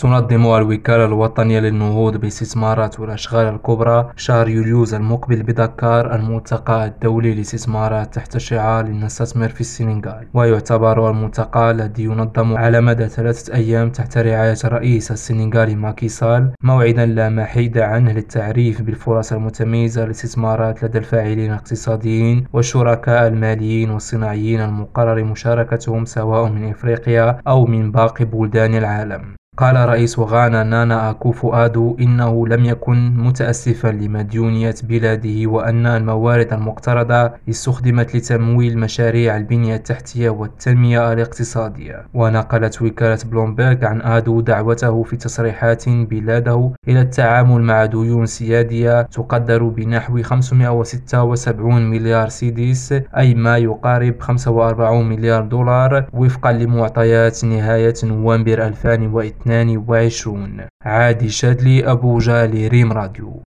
تنظم الوكالة الوطنية للنهوض بالاستثمارات والأشغال الكبرى. شهر يوليوز المقبل بدكار الملتقى الدولي للاستثمارات تحت شعار لنستثمر في السنغال. ويعتبر الملتقى الذي ينظم على مدى ثلاثة أيام تحت رعاية الرئيس السنغالي ماكي سال موعدا لا محيد عنه للتعريف بالفرص المتميزة للاستثمارات لدى الفاعلين الاقتصاديين والشركاء الماليين والصناعيين المقرر مشاركتهم سواء من إفريقيا أو من باقي بلدان العالم. قال رئيس غانا نانا أكوفو آدو إنه لم يكن متأسفا لمديونية بلاده وأن الموارد المقترضة استخدمت لتمويل مشاريع البنية التحتية والتنمية الاقتصادية. ونقلت وكالة بلومبرغ عن آدو دعوته في تصريحات بلاده إلى التعامل مع ديون سيادية تقدر بنحو 576 مليار سيديس أي ما يقارب 45 مليار دولار وفقا لمعطيات نهاية نوفمبر 2002 اثنان وعشرون. عادي شادلي أبو جالي ريم راديو.